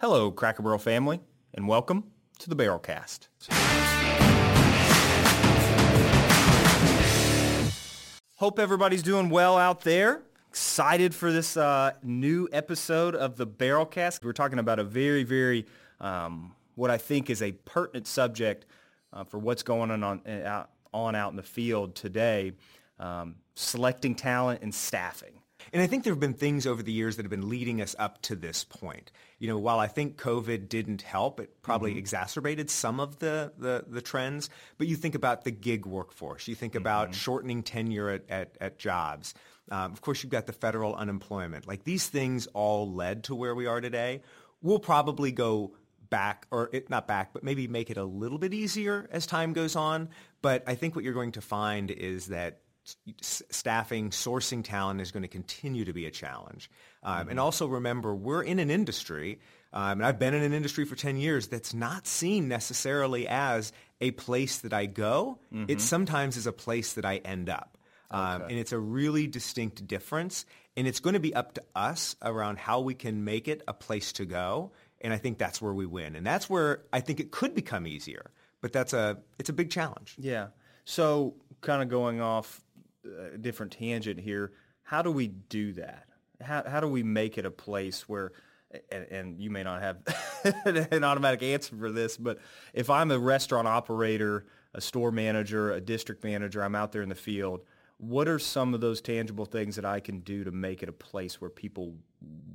Hello, Cracker Barrel family, and welcome to the Barrelcast. Hope everybody's doing well out there. Excited for this uh, new episode of the Barrelcast. We're talking about a very, very, um, what I think is a pertinent subject uh, for what's going on on, uh, out, on out in the field today, um, selecting talent and staffing. And I think there have been things over the years that have been leading us up to this point. You know, while I think COVID didn't help, it probably mm-hmm. exacerbated some of the, the, the, trends. But you think about the gig workforce. You think about mm-hmm. shortening tenure at, at, at jobs. Um, of course, you've got the federal unemployment. Like these things all led to where we are today. We'll probably go back, or it, not back, but maybe make it a little bit easier as time goes on. But I think what you're going to find is that staffing, sourcing talent is going to continue to be a challenge. Um, mm-hmm. And also remember, we're in an industry, um, and I've been in an industry for 10 years that's not seen necessarily as a place that I go. Mm-hmm. It sometimes is a place that I end up. Um, okay. And it's a really distinct difference. And it's going to be up to us around how we can make it a place to go. And I think that's where we win. And that's where I think it could become easier. But that's a, it's a big challenge. Yeah. So kind of going off a different tangent here. How do we do that? How, how do we make it a place where, and, and you may not have an automatic answer for this, but if I'm a restaurant operator, a store manager, a district manager, I'm out there in the field, what are some of those tangible things that I can do to make it a place where people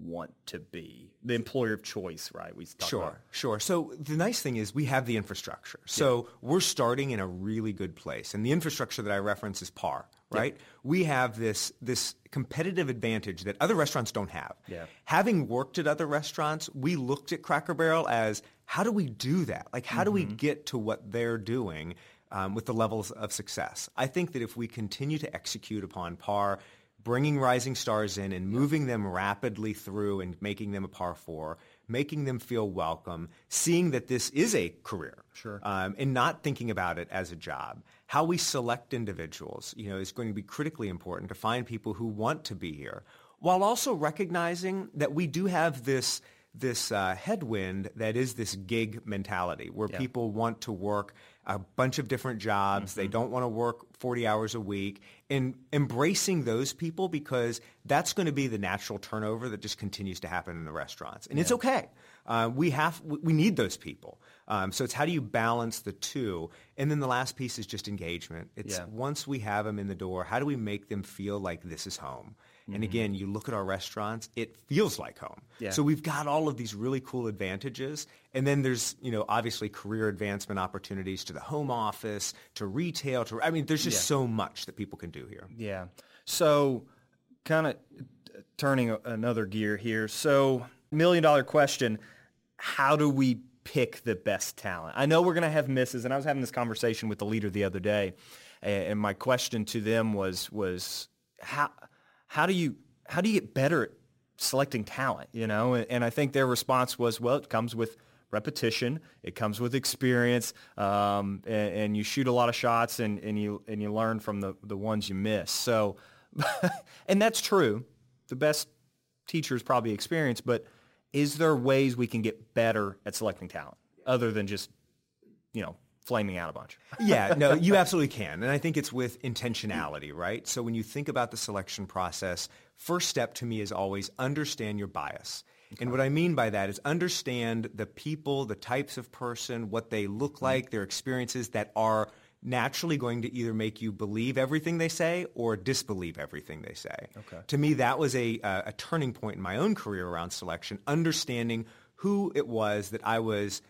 want to be the employer of choice, right? We sure, about. sure. So the nice thing is we have the infrastructure. So yeah. we're starting in a really good place, and the infrastructure that I reference is PAR, right? Yeah. We have this this competitive advantage that other restaurants don't have. Yeah. Having worked at other restaurants, we looked at Cracker Barrel as how do we do that? Like how mm-hmm. do we mm-hmm. get to what they're doing? Um, with the levels of success. I think that if we continue to execute upon PAR, bringing rising stars in and moving them rapidly through and making them a par four, making them feel welcome, seeing that this is a career, sure, um, and not thinking about it as a job. How we select individuals, you know, is going to be critically important to find people who want to be here, while also recognizing that we do have this this uh, headwind that is this gig mentality, where yeah. people want to work a bunch of different jobs. Mm-hmm. They don't want to work 40 hours a week. And embracing those people because that's going to be the natural turnover that just continues to happen in the restaurants. And yeah. it's okay. Uh, we have we need those people. Um, so it's how do you balance the two? And then the last piece is just engagement. It's yeah. once we have them in the door, how do we make them feel like this is home? Mm-hmm. And again, you look at our restaurants, it feels like home. Yeah. So we've got all of these really cool advantages. And then there's, you know, obviously career advancement opportunities to the home office, to retail, to I mean, there's just yeah. so much that people can do here. Yeah. So kind of turning another gear here. So million dollar question, how do we pick the best talent? I know we're going to have misses and I was having this conversation with the leader the other day and my question to them was was how how do you how do you get better at selecting talent? You know, and, and I think their response was, well, it comes with repetition. It comes with experience, um, and, and, you shoot a lot of shots, and, and you and you learn from the the ones you miss. So, and that's true. The best teacher is probably experience, but is there ways we can get better at selecting talent other than just you know flaming out a bunch. yeah, no, you absolutely can. And I think it's with intentionality, right? So when you think about the selection process, first step to me is always understand your bias. Okay. And what I mean by that is understand the people, the types of person, what they look mm-hmm. like, their experiences that are naturally going to either make you believe everything they say or disbelieve everything they say. Okay. To me, that was a, a turning point in my own career around selection, understanding who it was that I was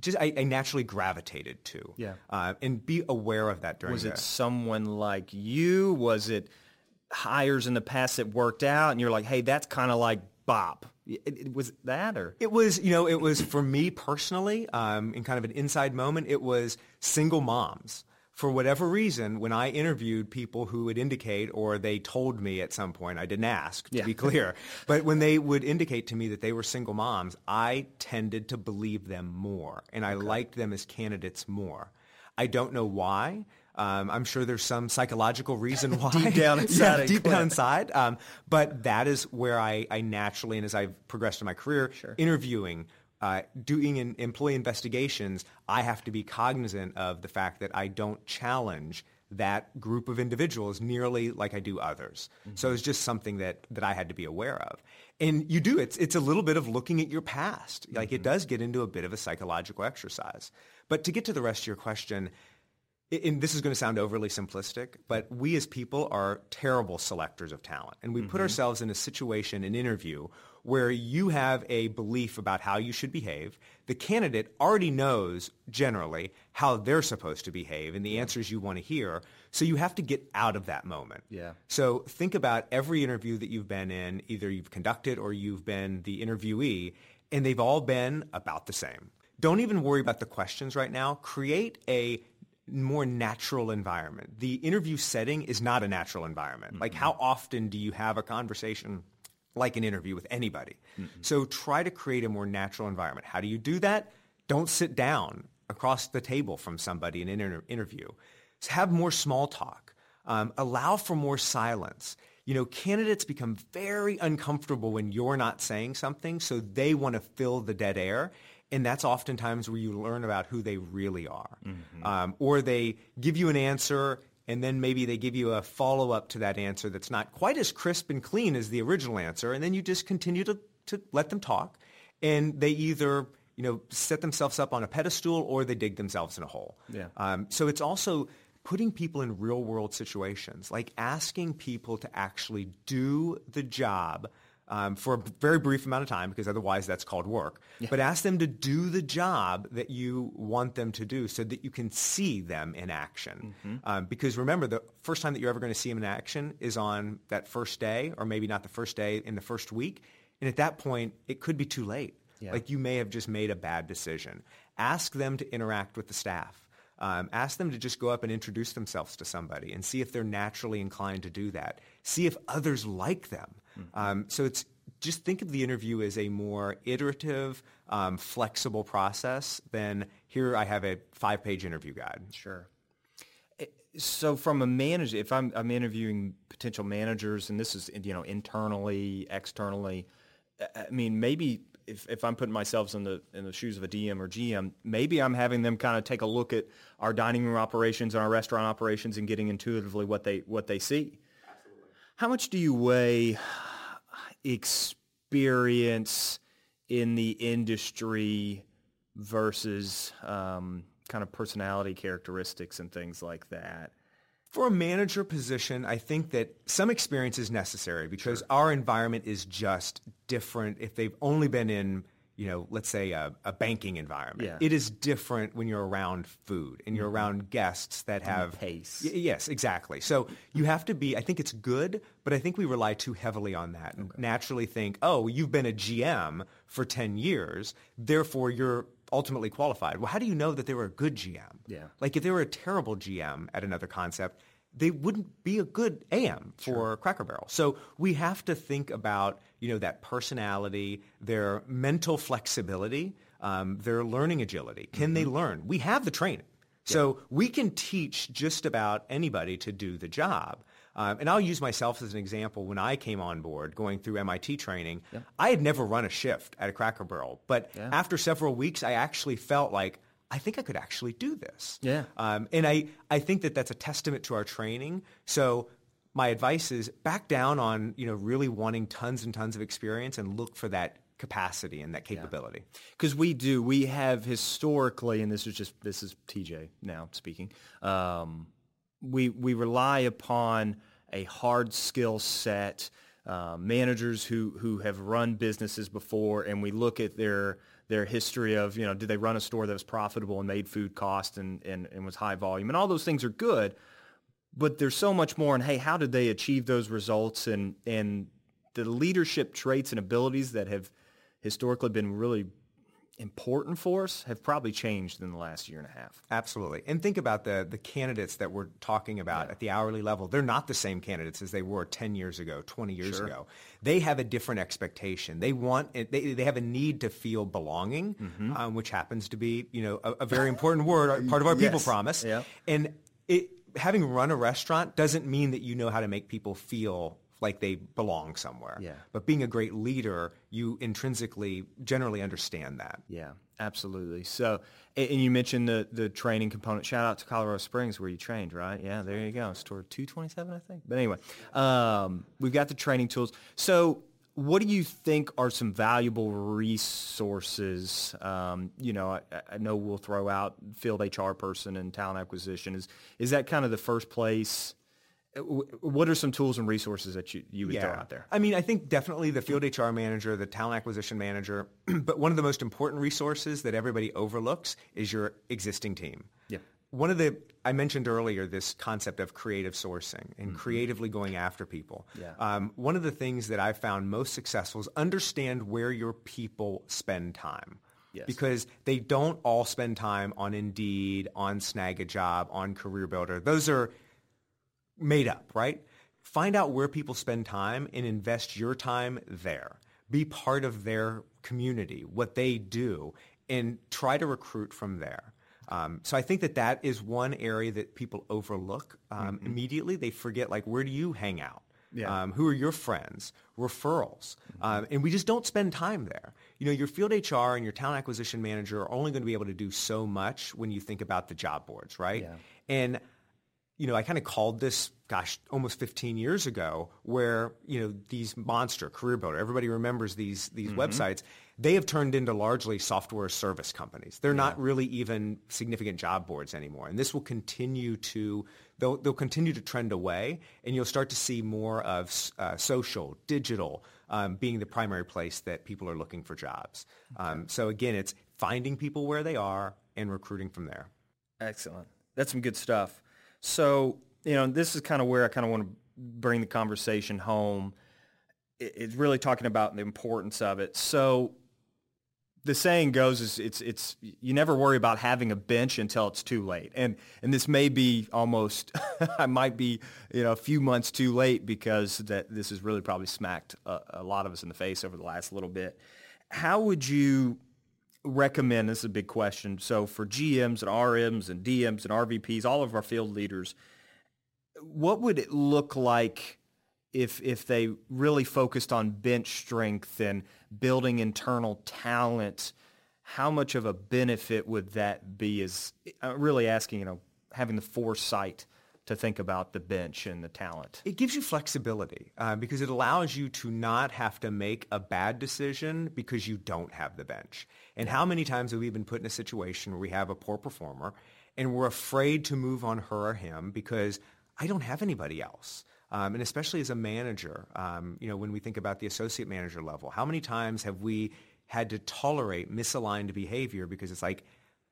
just I, I, naturally gravitated to. Yeah. Uh, and be aware of that during. Was it someone like you? Was it hires in the past that worked out, and you're like, hey, that's kind of like Bob. It, it, was that or it was you know it was for me personally um, in kind of an inside moment. It was single moms for whatever reason, when I interviewed people who would indicate, or they told me at some point, I didn't ask to yeah. be clear, but when they would indicate to me that they were single moms, I tended to believe them more, and I okay. liked them as candidates more. I don't know why. Um, I'm sure there's some psychological reason why. deep down inside. yeah, deep down inside. Um, but that is where I, I, naturally, and as I've progressed in my career, sure. interviewing, uh, doing in employee investigations, I have to be cognizant of the fact that I don't challenge that group of individuals nearly like I do others. Mm-hmm. So it's just something that, that I had to be aware of. And you do, it's, it's a little bit of looking at your past. Like mm-hmm. it does get into a bit of a psychological exercise. But to get to the rest of your question, and this is going to sound overly simplistic, but we as people are terrible selectors of talent. And we mm-hmm. put ourselves in a situation, an interview, where you have a belief about how you should behave. The candidate already knows generally how they're supposed to behave and the answers you want to hear. So you have to get out of that moment. Yeah. So think about every interview that you've been in, either you've conducted or you've been the interviewee, and they've all been about the same. Don't even worry about the questions right now. Create a more natural environment. The interview setting is not a natural environment. Mm-hmm. Like how often do you have a conversation like an interview with anybody. Mm-hmm. So try to create a more natural environment. How do you do that? Don't sit down across the table from somebody in an inter- interview. So have more small talk. Um, allow for more silence. You know, candidates become very uncomfortable when you're not saying something, so they want to fill the dead air. And that's oftentimes where you learn about who they really are. Mm-hmm. Um, or they give you an answer and then maybe they give you a follow-up to that answer that's not quite as crisp and clean as the original answer, and then you just continue to, to let them talk, and they either you know set themselves up on a pedestal or they dig themselves in a hole. Yeah. Um, so it's also putting people in real-world situations, like asking people to actually do the job um, for a very brief amount of time because otherwise that's called work. Yeah. But ask them to do the job that you want them to do so that you can see them in action. Mm-hmm. Um, because remember, the first time that you're ever going to see them in action is on that first day or maybe not the first day in the first week. And at that point, it could be too late. Yeah. Like you may have just made a bad decision. Ask them to interact with the staff. Um, ask them to just go up and introduce themselves to somebody and see if they're naturally inclined to do that. See if others like them. Mm-hmm. Um, so it's just think of the interview as a more iterative, um, flexible process than here I have a five-page interview guide. Sure. Eh, so from a manager, if I'm, I'm interviewing potential managers, and this is you know internally, externally, eh, I mean maybe if, if I'm putting myself in the in the shoes of a DM or GM, maybe I'm having them kind of take a look at our dining room operations and our restaurant operations and getting intuitively what they what they see. How much do you weigh experience in the industry versus um, kind of personality characteristics and things like that? For a manager position, I think that some experience is necessary because sure. our environment is just different. If they've only been in you know, let's say a, a banking environment. Yeah. It is different when you're around food and you're mm-hmm. around guests that have pace. Y- yes, exactly. So you have to be. I think it's good, but I think we rely too heavily on that and okay. naturally think, oh, you've been a GM for ten years, therefore you're ultimately qualified. Well, how do you know that they were a good GM? Yeah. Like if they were a terrible GM at another concept, they wouldn't be a good AM for sure. Cracker Barrel. So we have to think about you know that personality, their mental flexibility, um, their learning agility. Can mm-hmm. they learn? We have the training. So we can teach just about anybody to do the job. Um, and I'll use myself as an example. When I came on board, going through MIT training, yeah. I had never run a shift at a Cracker Barrel. But yeah. after several weeks, I actually felt like I think I could actually do this. Yeah. Um, and I, I think that that's a testament to our training. So my advice is back down on, you know, really wanting tons and tons of experience and look for that capacity and that capability. Because yeah. we do, we have historically, and this is just, this is TJ now speaking, um, we, we rely upon a hard skill set, uh, managers who, who have run businesses before, and we look at their their history of, you know, did they run a store that was profitable and made food cost and, and, and was high volume? And all those things are good. But there's so much more And hey, how did they achieve those results? And, and the leadership traits and abilities that have historically been really important for us have probably changed in the last year and a half. Absolutely. And think about the, the candidates that we're talking about yeah. at the hourly level. They're not the same candidates as they were 10 years ago, 20 years sure. ago. They have a different expectation. They want, they, they have a need to feel belonging, mm-hmm. um, which happens to be, you know, a, a very important word, part of our people promise. Yeah. And it, having run a restaurant doesn't mean that you know how to make people feel like they belong somewhere. Yeah. But being a great leader, you intrinsically generally understand that. Yeah, absolutely. So, and and you mentioned the the training component. Shout out to Colorado Springs where you trained, right? Yeah, there you go. Store 227, I think. But anyway, um, we've got the training tools. So, what do you think are some valuable resources? Um, you know, I, I know we'll throw out field HR person and talent acquisition. Is is that kind of the first place? Uh, wh- What are some tools and resources that you, you would throw out there? I mean, I think definitely the field HR manager, the talent acquisition manager, but one of the most important resources that everybody overlooks is your existing team. Yeah. One of the, I mentioned earlier this concept of creative sourcing and creatively going after people. Mm-hmm. Yeah. Um, one of the things that I found most successful is understand where your people spend time. Yes. Because they don't all spend time on Indeed, on Snag a Job, on Career Builder. Those are made up, right? Find out where people spend time and invest your time there. Be part of their community, what they do, and try to recruit from there. Um, so I think that that is one area that people overlook um, immediately. They forget, like, where do you hang out? Yeah. Um, who are your friends? Referrals. Um, and we just don't spend time there. You know, your field HR and your talent acquisition manager are only going to be able to do so much when you think about the job boards, right? Yeah. And you know, I kind of called this, gosh, almost 15 years ago, where you know these monster career builder. Everybody remembers these these websites. They have turned into largely software service companies. They're not really even significant job boards anymore, and this will continue to they'll they'll continue to trend away, and you'll start to see more of uh, social, digital. Um, being the primary place that people are looking for jobs. Um, so again, it's finding people where they are and recruiting from there. Excellent. That's some good stuff. So, you know, this is kind of where I kind of want to bring the conversation home. It's really talking about the importance of it. So the saying goes is it's it's you never worry about having a bench until it's too late. And and this may be almost I might be, you know, a few months too late because that this has really probably smacked a, a lot of us in the face over the last little bit. How would you recommend, this is a big question, so for GMs and RMs and DMs and RVPs, all of our field leaders, what would it look like if if they really focused on bench strength and building internal talent? How much of a benefit would that be? Is I'm really asking, you know, having the foresight to think about the bench and the talent. It gives you flexibility uh, because it allows you to not have to make a bad decision because you don't have the bench. And how many times have we been put in a situation where we have a poor performer and we're afraid to move on her or him because I don't have anybody else. Um, and especially as a manager, um, you know, when we think about the associate manager level, how many times have we had to tolerate misaligned behavior because it's like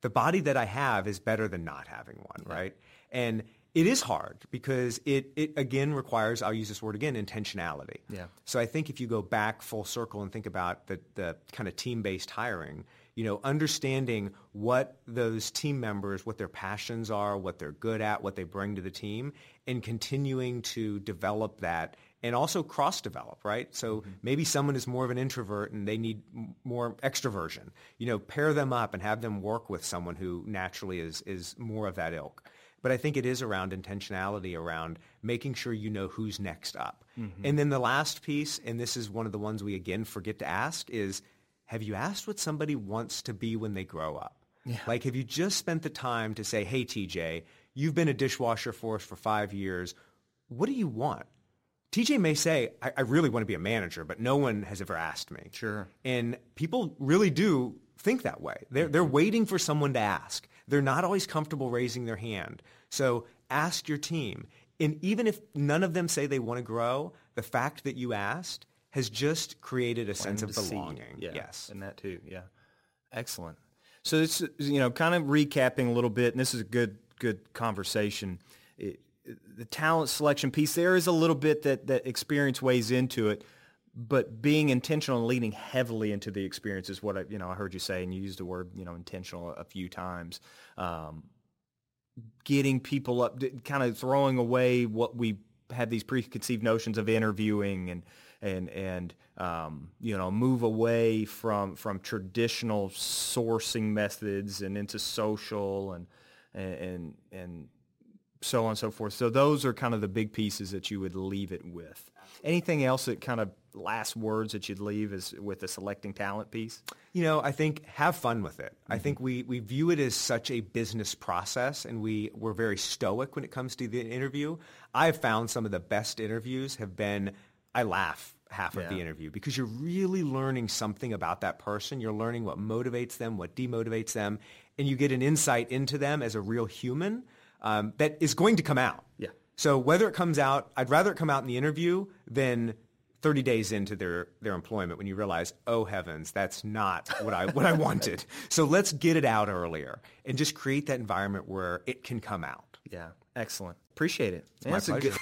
the body that I have is better than not having one, right? And it is hard because it, it again requires, I'll use this word again, intentionality. Yeah. So I think if you go back full circle and think about the, the kind of team-based hiring, you know, understanding what those team members, what their passions are, what they're good at, what they bring to the team, and continuing to develop that and also cross-develop, right? So mm-hmm. maybe someone is more of an introvert and they need m- more extroversion. You know, pair them up and have them work with someone who naturally is, is more of that ilk. But I think it is around intentionality, around making sure you know who's next up. Mm-hmm. And then the last piece, and this is one of the ones we again forget to ask, is have you asked what somebody wants to be when they grow up? Like, have you just spent the time to say, hey, TJ, you've been a dishwasher for us for five years. What do you want? TJ may say, I, I really want to be a manager, but no one has ever asked me. Sure. And people really do think that way. They're, they're mm-hmm. waiting for someone to ask. They're not always comfortable raising their hand. So ask your team. And even if none of them say they want to grow, the fact that you asked has just created a sense of belonging. Yeah, Yes. and that too. Yeah, excellent. So it's you know kind of recapping a little bit, and this is a good good conversation. It, the talent selection piece there is a little bit that that experience weighs into it, but being intentional and leaning heavily into the experience is what I you know I heard you say, and you used the word you know intentional a few times. Um, getting people up, kind of throwing away what we have these preconceived notions of interviewing and and and um, you know move away from from traditional sourcing methods and into social and and and so on and so forth. So those are kind of the big pieces that you would leave it with. Anything else that kind of last words that you'd leave is with the selecting talent piece? You know, I think have fun with it. Mm-hmm. I think we, we view it as such a business process and we, we're very stoic when it comes to the interview. I've found some of the best interviews have been, I laugh half yeah. of the interview because you're really learning something about that person. You're learning what motivates them, what demotivates them, and you get an insight into them as a real human um, that is going to come out. Yeah. So whether it comes out, I'd rather it come out in the interview than 30 days into their, their employment when you realize, oh heavens, that's not what I, what I wanted. So let's get it out earlier and just create that environment where it can come out. Yeah, excellent. Appreciate it. It's my pleasure. Good...